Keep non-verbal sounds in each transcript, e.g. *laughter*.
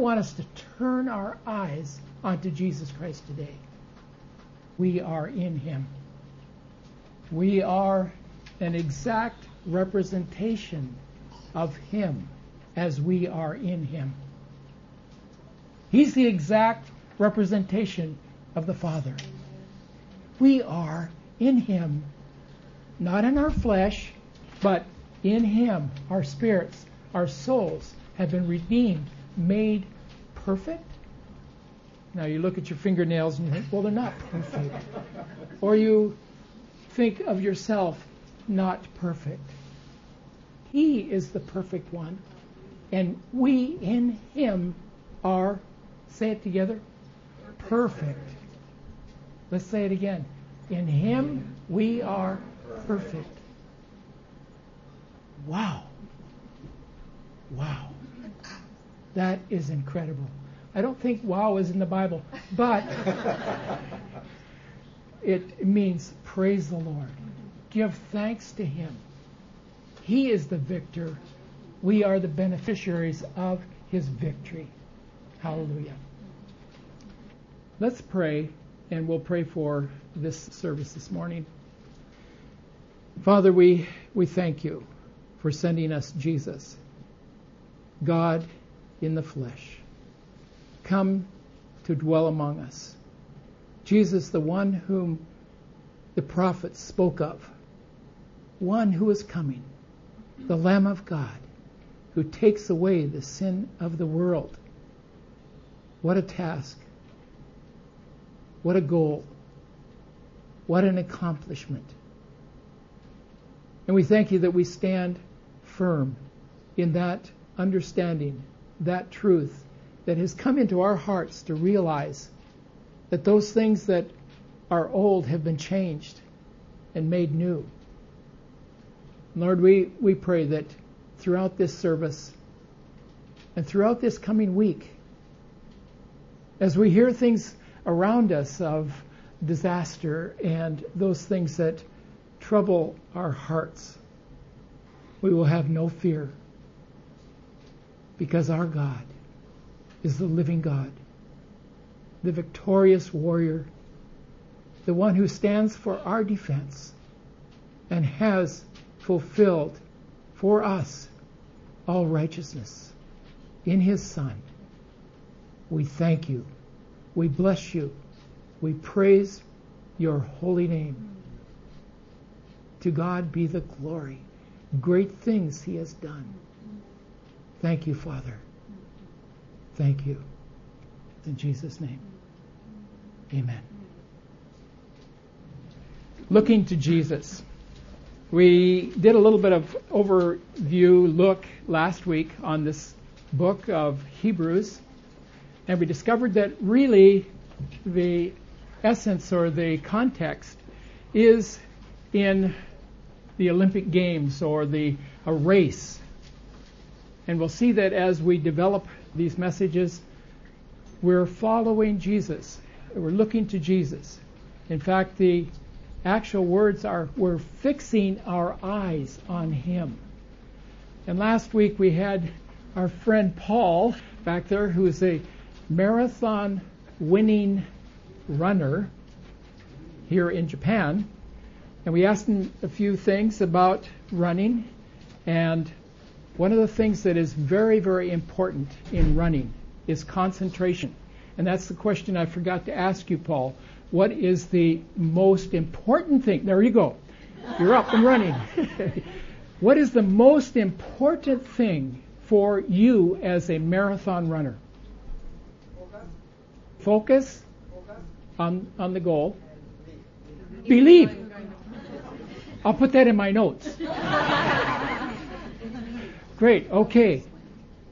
want us to turn our eyes onto Jesus Christ today. We are in Him. We are an exact representation of Him as we are in Him. He's the exact representation of the Father. We are in Him, not in our flesh, but in Him. Our spirits, our souls have been redeemed, made perfect. Now you look at your fingernails and you think, well, they're not perfect. *laughs* or you think of yourself not perfect. He is the perfect one. And we in Him are, say it together, perfect. Let's say it again. In Him we are perfect. Wow. Wow. That is incredible. I don't think wow is in the Bible, but *laughs* it means praise the Lord. Give thanks to Him. He is the victor. We are the beneficiaries of His victory. Hallelujah. Let's pray, and we'll pray for this service this morning. Father, we, we thank you for sending us Jesus, God in the flesh. Come to dwell among us. Jesus, the one whom the prophets spoke of, one who is coming, the Lamb of God, who takes away the sin of the world. What a task. What a goal. What an accomplishment. And we thank you that we stand firm in that understanding, that truth that has come into our hearts to realize that those things that are old have been changed and made new. Lord, we, we pray that throughout this service and throughout this coming week, as we hear things around us of disaster and those things that trouble our hearts, we will have no fear because our God is the living God, the victorious warrior, the one who stands for our defense and has fulfilled for us all righteousness in his Son. We thank you. We bless you. We praise your holy name. To God be the glory. Great things he has done. Thank you, Father. Thank you. In Jesus' name. Amen. Looking to Jesus. We did a little bit of overview look last week on this book of Hebrews, and we discovered that really the essence or the context is in the Olympic Games or the a race. And we'll see that as we develop these messages, we're following Jesus. We're looking to Jesus. In fact, the actual words are we're fixing our eyes on him. And last week we had our friend Paul back there who is a marathon winning runner here in Japan. And we asked him a few things about running. And one of the things that is very, very important in running is concentration. And that's the question I forgot to ask you, Paul. What is the most important thing? There you go. You're up and running. *laughs* what is the most important thing for you as a marathon runner? Focus on, on the goal. Believe. I'll put that in my notes. *laughs* Great. Okay.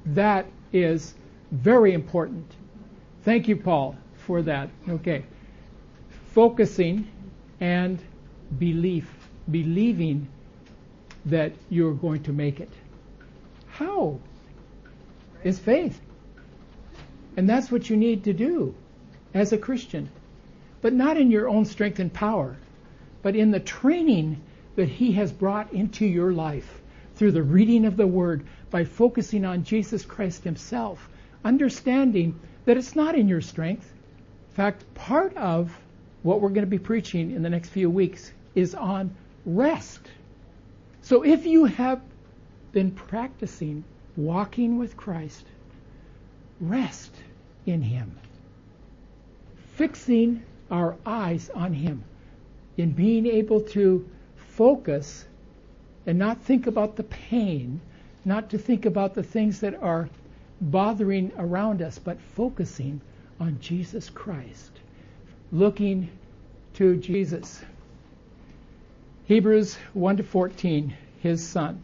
That is very important. Thank you, Paul, for that. Okay focusing and belief, believing that you're going to make it. How? Is faith. And that's what you need to do as a Christian. But not in your own strength and power, but in the training that He has brought into your life through the reading of the Word by focusing on Jesus Christ Himself. understanding that it's not in your strength. In fact, part of what we're going to be preaching in the next few weeks is on rest. So if you have been practicing walking with Christ, rest in Him. Fixing our eyes on Him, in being able to focus and not think about the pain, not to think about the things that are bothering around us, but focusing on Jesus Christ, looking to Jesus. Hebrews 1 to 14, his son.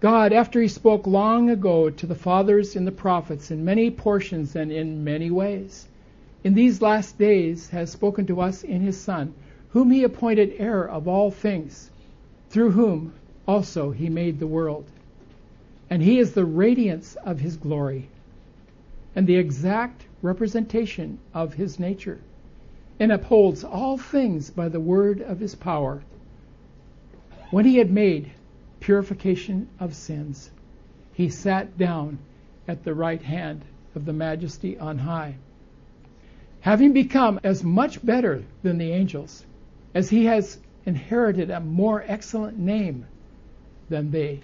God, after he spoke long ago to the fathers and the prophets in many portions and in many ways, in these last days has spoken to us in his Son, whom he appointed heir of all things, through whom also he made the world. And he is the radiance of his glory, and the exact representation of his nature, and upholds all things by the word of his power. When he had made purification of sins, he sat down at the right hand of the majesty on high. Having become as much better than the angels, as he has inherited a more excellent name than they.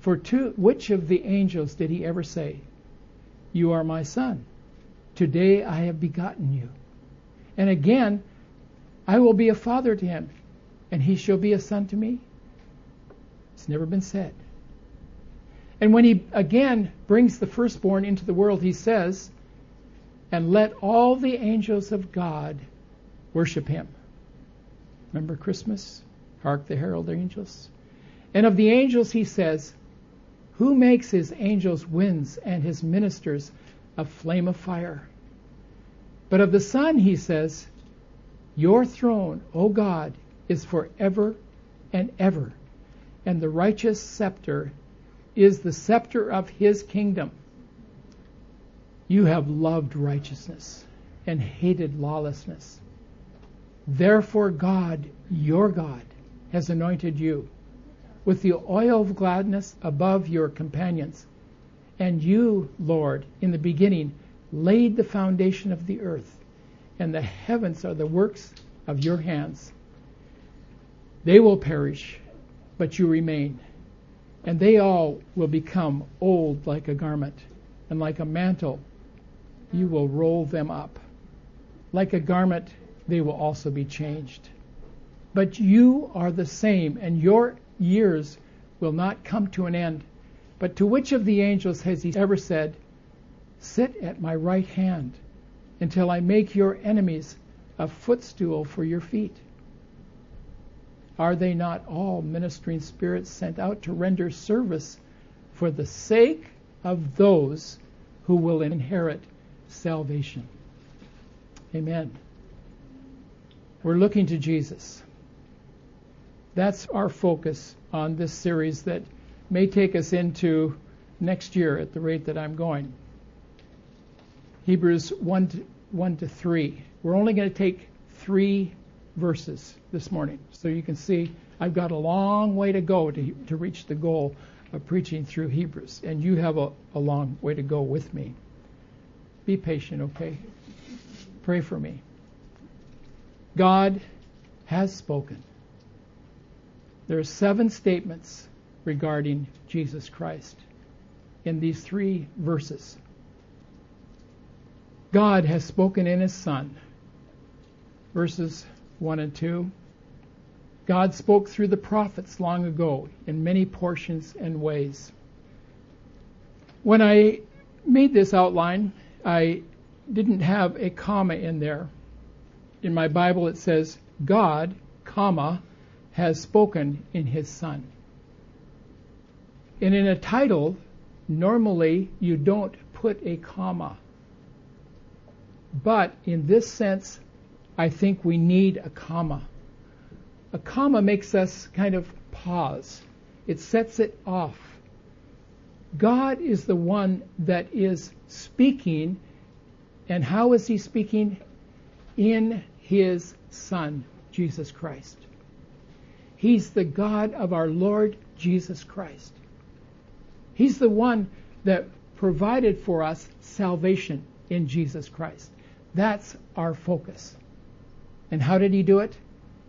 For to which of the angels did he ever say, You are my son? Today I have begotten you. And again, I will be a father to him, and he shall be a son to me. It's never been said. And when he again brings the firstborn into the world, he says, And let all the angels of God worship him. Remember Christmas? Hark the herald angels. And of the angels, he says, Who makes his angels winds and his ministers a flame of fire? But of the Son, he says, Your throne, O God, is forever and ever and the righteous scepter is the scepter of his kingdom. You have loved righteousness and hated lawlessness. Therefore, God, your God, has anointed you with the oil of gladness above your companions. And you, Lord, in the beginning laid the foundation of the earth, and the heavens are the works of your hands. They will perish, but you remain. And they all will become old like a garment, and like a mantle, you will roll them up. Like a garment, they will also be changed. But you are the same, and your years will not come to an end. But to which of the angels has he ever said, Sit at my right hand until I make your enemies a footstool for your feet? Are they not all ministering spirits sent out to render service for the sake of those who will inherit salvation? Amen. We're looking to Jesus. That's our focus on this series that may take us into next year at the rate that I'm going. Hebrews 1 to, 1 to 3. We're only going to take three verses this morning. So you can see I've got a long way to go to, to reach the goal of preaching through Hebrews, and you have a, a long way to go with me. Be patient, okay? Pray for me. God has spoken. There are seven statements regarding Jesus Christ in these three verses. God has spoken in His Son. Verses 1 and 2. God spoke through the prophets long ago in many portions and ways. When I made this outline, I didn't have a comma in there. In my Bible it says, God, comma, has spoken in his Son. And in a title, normally you don't put a comma. But in this sense, I think we need a comma. A comma makes us kind of pause. It sets it off. God is the one that is speaking, and how is He speaking? In His Son, Jesus Christ. He's the God of our Lord Jesus Christ. He's the one that provided for us salvation in Jesus Christ. That's our focus. And how did he do it?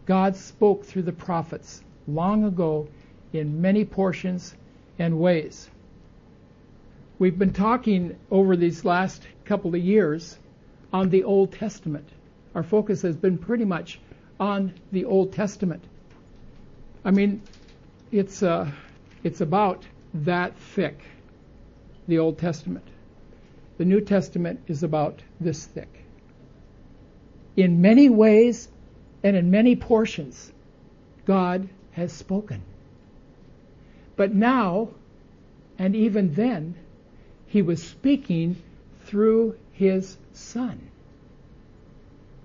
God spoke through the prophets long ago in many portions and ways. We've been talking over these last couple of years on the Old Testament. Our focus has been pretty much on the Old Testament. I mean, it's uh, it's about that thick, the Old Testament. The New Testament is about this thick. In many ways and in many portions, God has spoken. But now, and even then, he was speaking through his Son.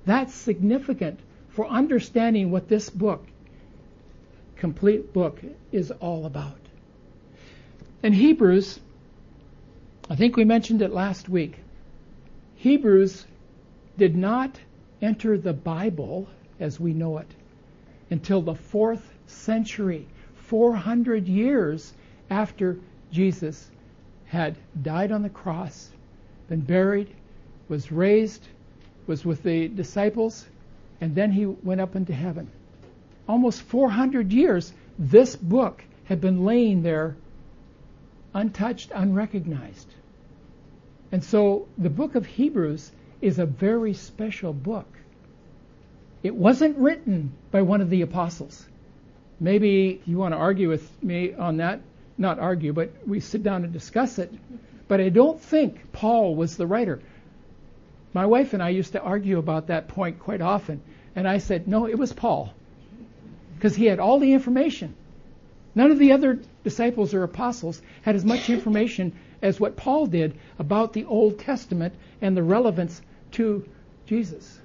That's significant for understanding what this book, complete book, is all about. In Hebrews, I think we mentioned it last week. Hebrews did not enter the Bible as we know it until the fourth century, 400 years after Jesus had died on the cross, been buried, was raised, was with the disciples, and then he went up into heaven. Almost 400 years, this book had been laying there untouched, unrecognized. And so the book of Hebrews is a very special book. It wasn't written by one of the apostles. Maybe you want to argue with me on that. Not argue, but we sit down and discuss it. But I don't think Paul was the writer. My wife and I used to argue about that point quite often. And I said, no, it was Paul. Because he had all the information. None of the other disciples or apostles had as much information as what Paul did about the Old Testament and the relevance to Jesus.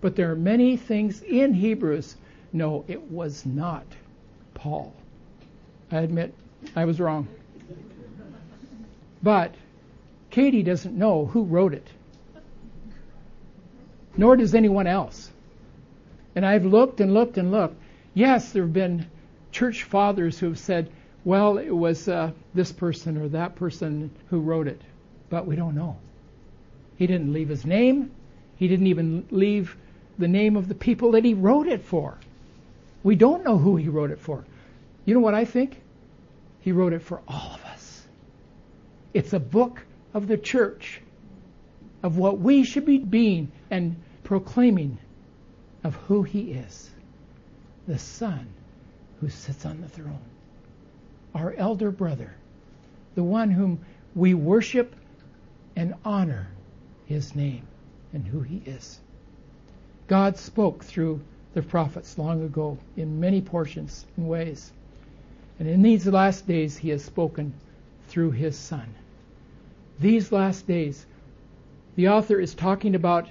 But there are many things in Hebrews. No, it was not Paul. I admit I was wrong. But Katie doesn't know who wrote it, nor does anyone else. And I've looked and looked and looked. Yes, there have been church fathers who have said, well, it was uh, this person or that person who wrote it, but we don't know. He didn't leave his name. He didn't even leave the name of the people that he wrote it for. We don't know who he wrote it for. You know what I think? He wrote it for all of us. It's a book of the church, of what we should be being and proclaiming of who he is the Son who sits on the throne, our elder brother, the one whom we worship and honor his name and who he is. God spoke through the prophets long ago in many portions and ways. And in these last days, he has spoken through his Son. These last days, the author is talking about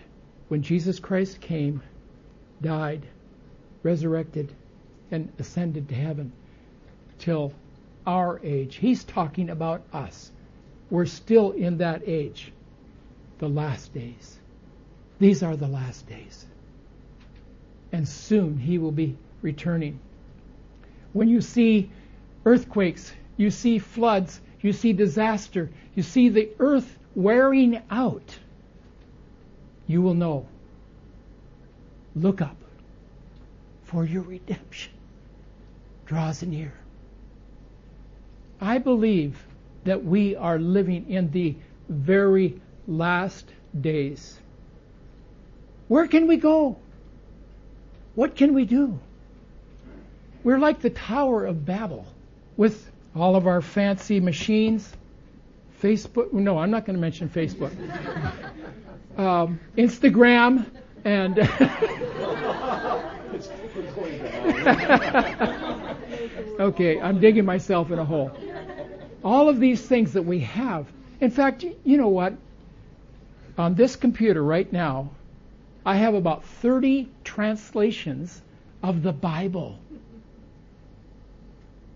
when Jesus Christ came, died, resurrected, and ascended to heaven till our age. He's talking about us. We're still in that age, the last days. These are the last days. And soon he will be returning. When you see earthquakes, you see floods, you see disaster, you see the earth wearing out, you will know. Look up, for your redemption draws near. I believe that we are living in the very last days. Where can we go? What can we do? We're like the Tower of Babel with all of our fancy machines. Facebook, no, I'm not going to mention Facebook. um, Instagram and. *laughs* okay, I'm digging myself in a hole. All of these things that we have. In fact, you know what? On this computer right now, I have about 30 translations of the Bible.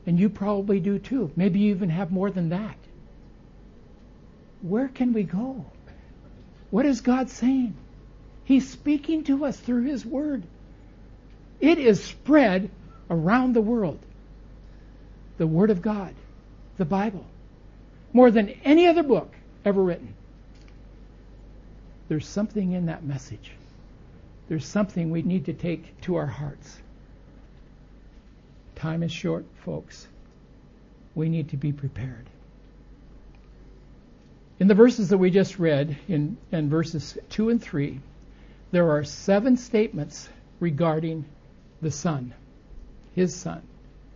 And you probably do too. Maybe you even have more than that. Where can we go? What is God saying? He's speaking to us through His Word. It is spread around the world. The Word of God, the Bible. More than any other book ever written. There's something in that message. There's something we need to take to our hearts. Time is short, folks. We need to be prepared. In the verses that we just read, in, in verses 2 and 3, there are seven statements regarding the Son, His Son,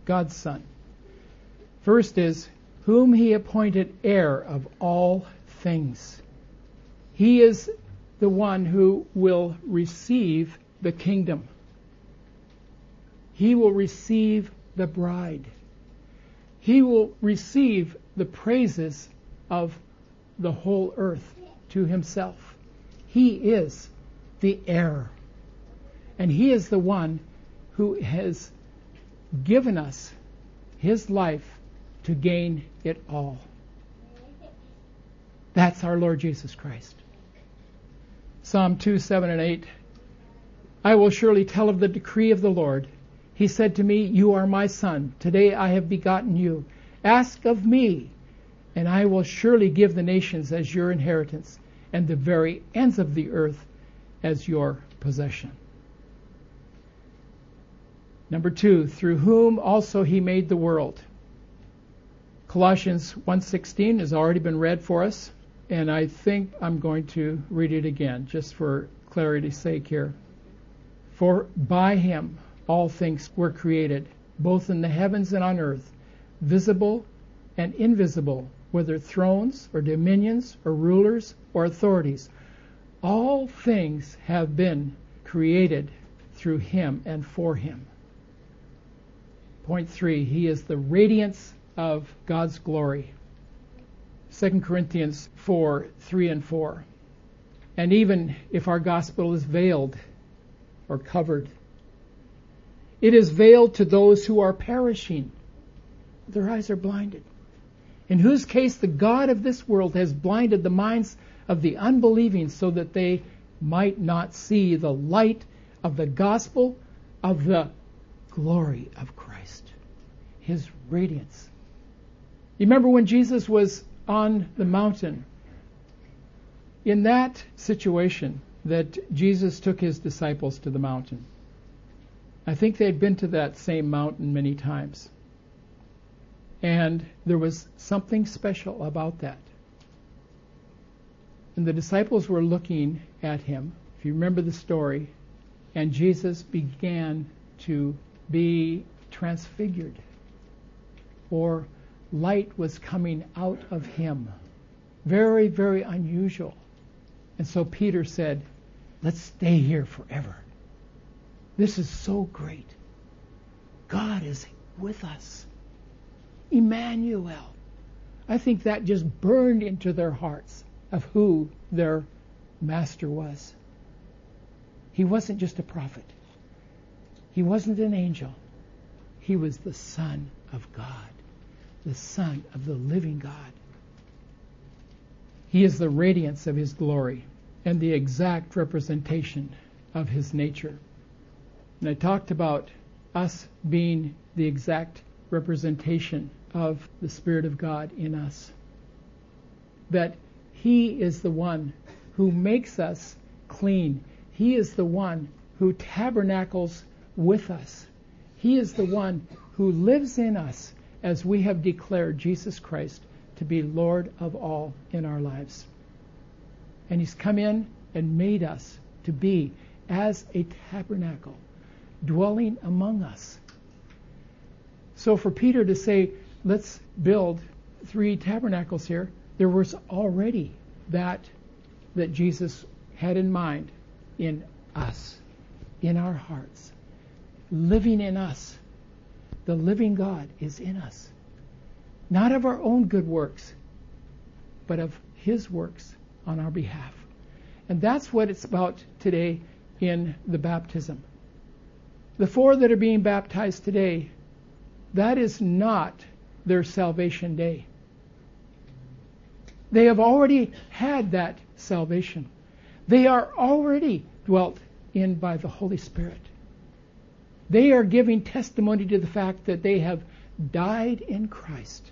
God's Son. First is, whom He appointed heir of all things. He is the one who will receive the kingdom. He will receive the bride. He will receive the praises of the whole earth to himself. He is the heir. And he is the one who has given us his life to gain it all. That's our Lord Jesus Christ. Psalm 2, 7, and 8. I will surely tell of the decree of the Lord. He said to me, You are my son. Today I have begotten you. Ask of me, and I will surely give the nations as your inheritance, and the very ends of the earth as your possession. Number two, through whom also he made the world. Colossians 1:16 has already been read for us and I think I'm going to read it again just for clarity's sake here. For by him all things were created, both in the heavens and on earth, visible and invisible, whether thrones or dominions or rulers or authorities. All things have been created through him and for him. Point three, he is the radiance of God's glory 2 Corinthians 4 3 and 4. And even if our gospel is veiled or covered, it is veiled to those who are perishing. Their eyes are blinded. In whose case the God of this world has blinded the minds of the unbelieving so that they might not see the light of the gospel of the glory of Christ, his radiance. You remember when Jesus was on the mountain. In that situation, that Jesus took his disciples to the mountain. I think they'd been to that same mountain many times. And there was something special about that. And the disciples were looking at him, if you remember the story, and Jesus began to be transfigured or light was coming out of him. Very, very unusual. And so Peter said, Let's stay here forever. This is so great. God is with us. Emmanuel. I think that just burned into their hearts of who their master was. He wasn't just a prophet. He wasn't an angel. He was the Son of God the Son of the living God. He is the radiance of His glory and the exact representation of His nature. And I talked about us being the exact representation of the Spirit of God in us. That He is the one who makes us clean. He is the one who tabernacles with us. He is the one who lives in us as we have declared Jesus Christ to be Lord of all in our lives. And He's come in and made us to be as a tabernacle, dwelling among us. So for Peter to say, let's build three tabernacles here, there was already that that Jesus had in mind in us, in our hearts, living in us the living God is in us. Not of our own good works, but of His works on our behalf. And that's what it's about today in the baptism. The four that are being baptized today, that is not their salvation day. They have already had that salvation. They are already dwelt in by the Holy Spirit. They are giving testimony to the fact that they have died in Christ.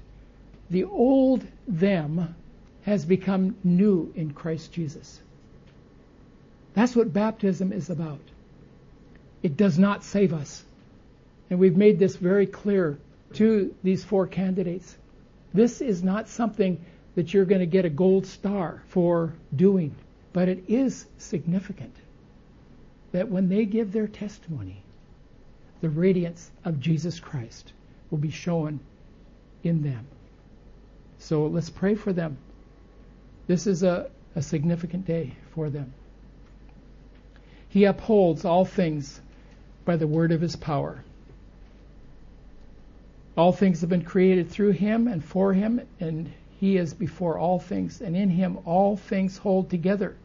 The old them has become new in Christ Jesus. That's what baptism is about. It does not save us. And we've made this very clear to these four candidates. This is not something that you're going to get a gold star for doing, but it is significant that when they give their testimony, the radiance of Jesus Christ will be shown in them. So let's pray for them. This is a, a significant day for them. He upholds all things by the word of his power. All things have been created through him and for him, and he is before all things, and in him all things hold together.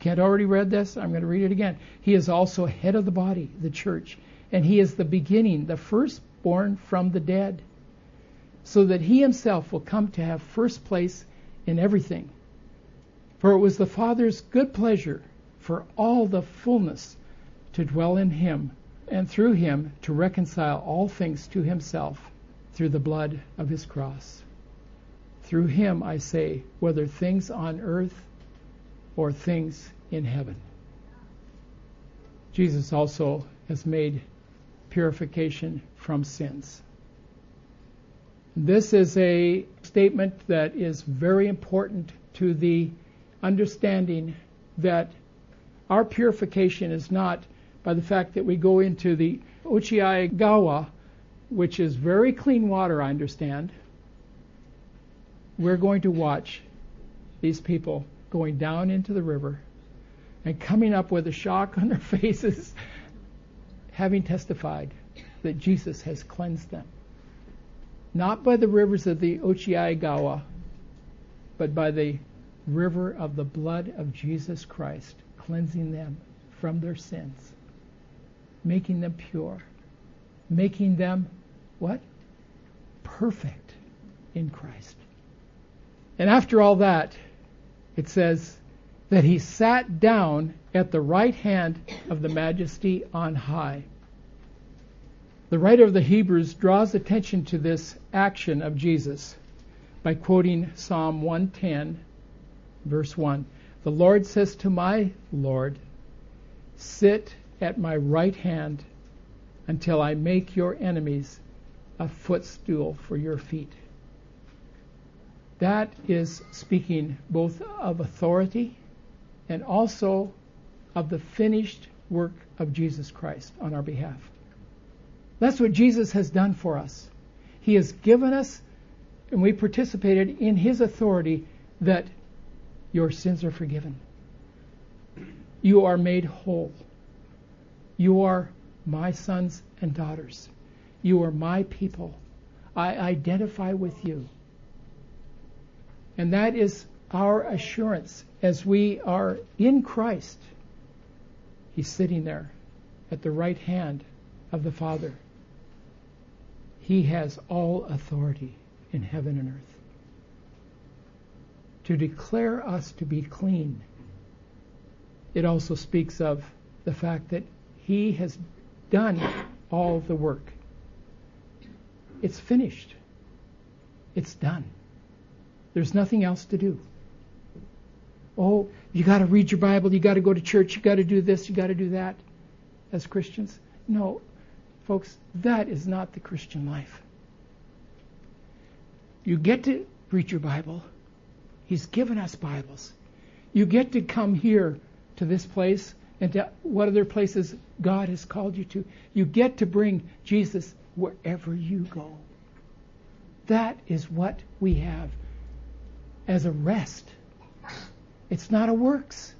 Can't already read this? I'm going to read it again. He is also head of the body, the church, and he is the beginning, the firstborn from the dead, so that he himself will come to have first place in everything. For it was the Father's good pleasure for all the fullness to dwell in him, and through him to reconcile all things to himself through the blood of his cross. Through him, I say, whether things on earth or things in heaven. Jesus also has made purification from sins. This is a statement that is very important to the understanding that our purification is not by the fact that we go into the Gawa, which is very clean water, I understand. We're going to watch these people going down into the river and coming up with a shock on their *laughs* faces, having testified that Jesus has cleansed them. Not by the rivers of the Gawa, but by the river of the blood of Jesus Christ, cleansing them from their sins making them pure, making them what? Perfect in Christ. And after all that, it says that he sat down at the right hand of the majesty on high. The writer of the Hebrews draws attention to this action of Jesus by quoting Psalm 110, verse 1. The Lord says to my Lord, Sit at my right hand until I make your enemies a footstool for your feet. That is speaking both of authority and also of the finished work of Jesus Christ on our behalf. That's what Jesus has done for us. He has given us, and we participated in His authority that your sins are forgiven. You are made whole. You are my sons and daughters. You are my people. I identify with you. And that is our assurance as we are in Christ. He's sitting there at the right hand of the Father. He has all authority in heaven and earth. To declare us to be clean, it also speaks of the fact that he has done all the work. It's finished. It's done. There's nothing else to do. Oh, you got to read your Bible, you got to go to church, you got to do this, you got to do that as Christians. No, folks, that is not the Christian life. You get to read your Bible. He's given us Bibles. You get to come here to this place and to what other places God has called you to. You get to bring Jesus wherever you go. That is what we have as a rest. It's not a works.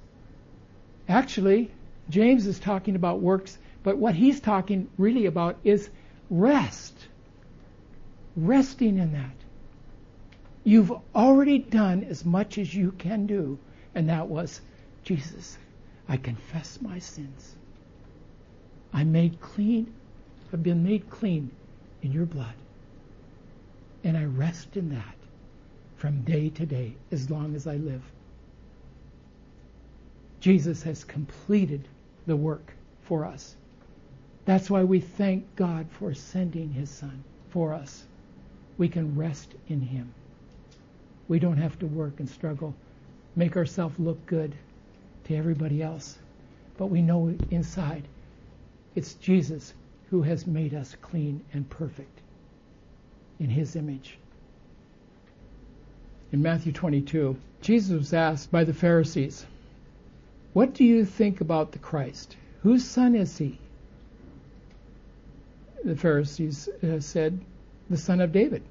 Actually, James is talking about works, but what he's talking really about is rest. Resting in that. You've already done as much as you can do, and that was Jesus I confess my sins. I'm made clean. I've been made clean in your blood. And I rest in that from day to day as long as I live. Jesus has completed the work for us. That's why we thank God for sending his son for us. We can rest in him. we don't have to work and struggle, make ourselves look good to everybody else. But we know inside it's Jesus who has made us clean and perfect in his image. In Matthew 22, Jesus was asked by the Pharisees, What do you think about the Christ? Whose son is he? The Pharisees uh, said, The son of David.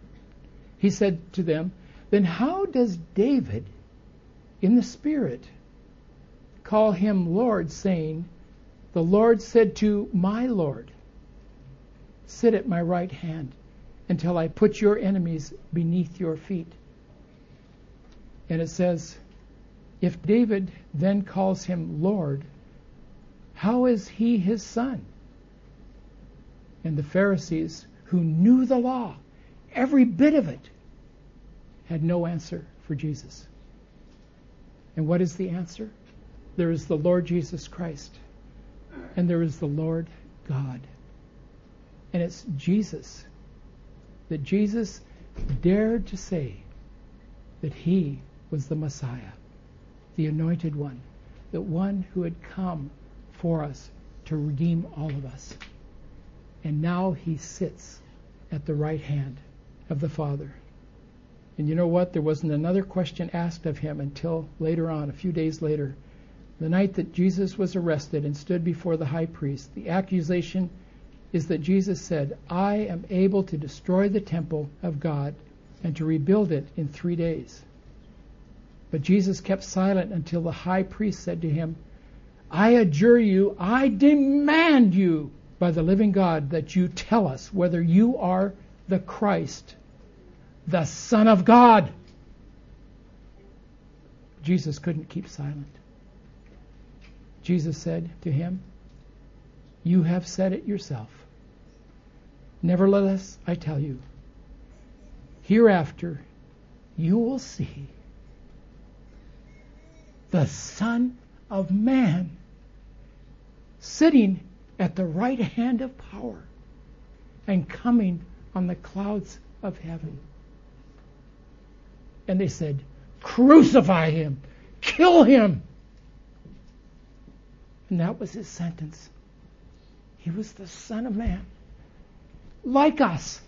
He said to them, Then how does David, in the Spirit, call him Lord, saying, The Lord said to my Lord, Sit at my right hand until I put your enemies beneath your feet. And it says, If David then calls him Lord, how is he his son? And the Pharisees, who knew the law, every bit of it, had no answer for Jesus. And what is the answer? There is the Lord Jesus Christ, and there is the Lord God. And it's Jesus that Jesus dared to say that he was the Messiah, the anointed one, the one who had come for us to redeem all of us. And now he sits at the right hand of the Father. And you know what? There wasn't another question asked of him until later on, a few days later. The night that Jesus was arrested and stood before the high priest, the accusation is that Jesus said, I am able to destroy the temple of God and to rebuild it in three days. But Jesus kept silent until the high priest said to him, I adjure you, I demand you by the living God that you tell us whether you are the Christ, the Son of God. Jesus couldn't keep silent. Jesus said to him, You have said it yourself. Nevertheless, I tell you, hereafter you will see the Son of Man sitting at the right hand of power and coming on the clouds of heaven. And they said, Crucify him, kill him. And that was his sentence. He was the Son of Man. Like us,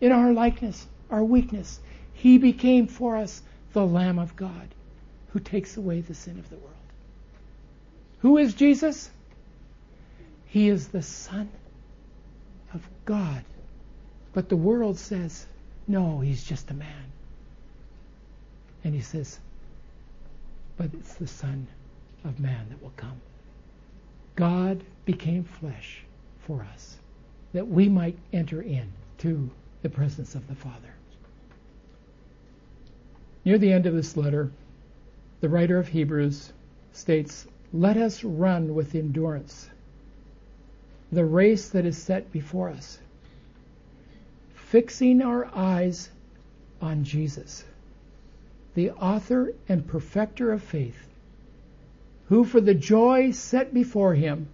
in our likeness, our weakness, he became for us the Lamb of God who takes away the sin of the world. Who is Jesus? He is the Son of God. But the world says, no, he's just a man. And he says, but it's the Son of Man that will come. God became flesh for us, that we might enter in to the presence of the Father. Near the end of this letter, the writer of Hebrews states, Let us run with endurance the race that is set before us, fixing our eyes on Jesus, the author and perfecter of faith who for the joy set before him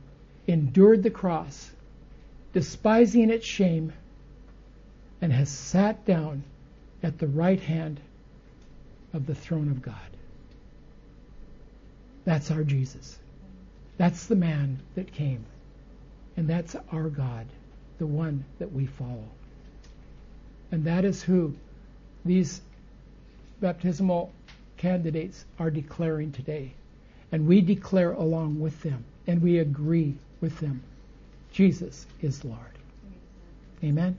endured the cross, despising its shame, and has sat down at the right hand of the throne of God. That's our Jesus. That's the man that came. And that's our God, the one that we follow. And that is who these baptismal candidates are declaring today. And we declare along with them, and we agree with them Jesus is Lord. Amen.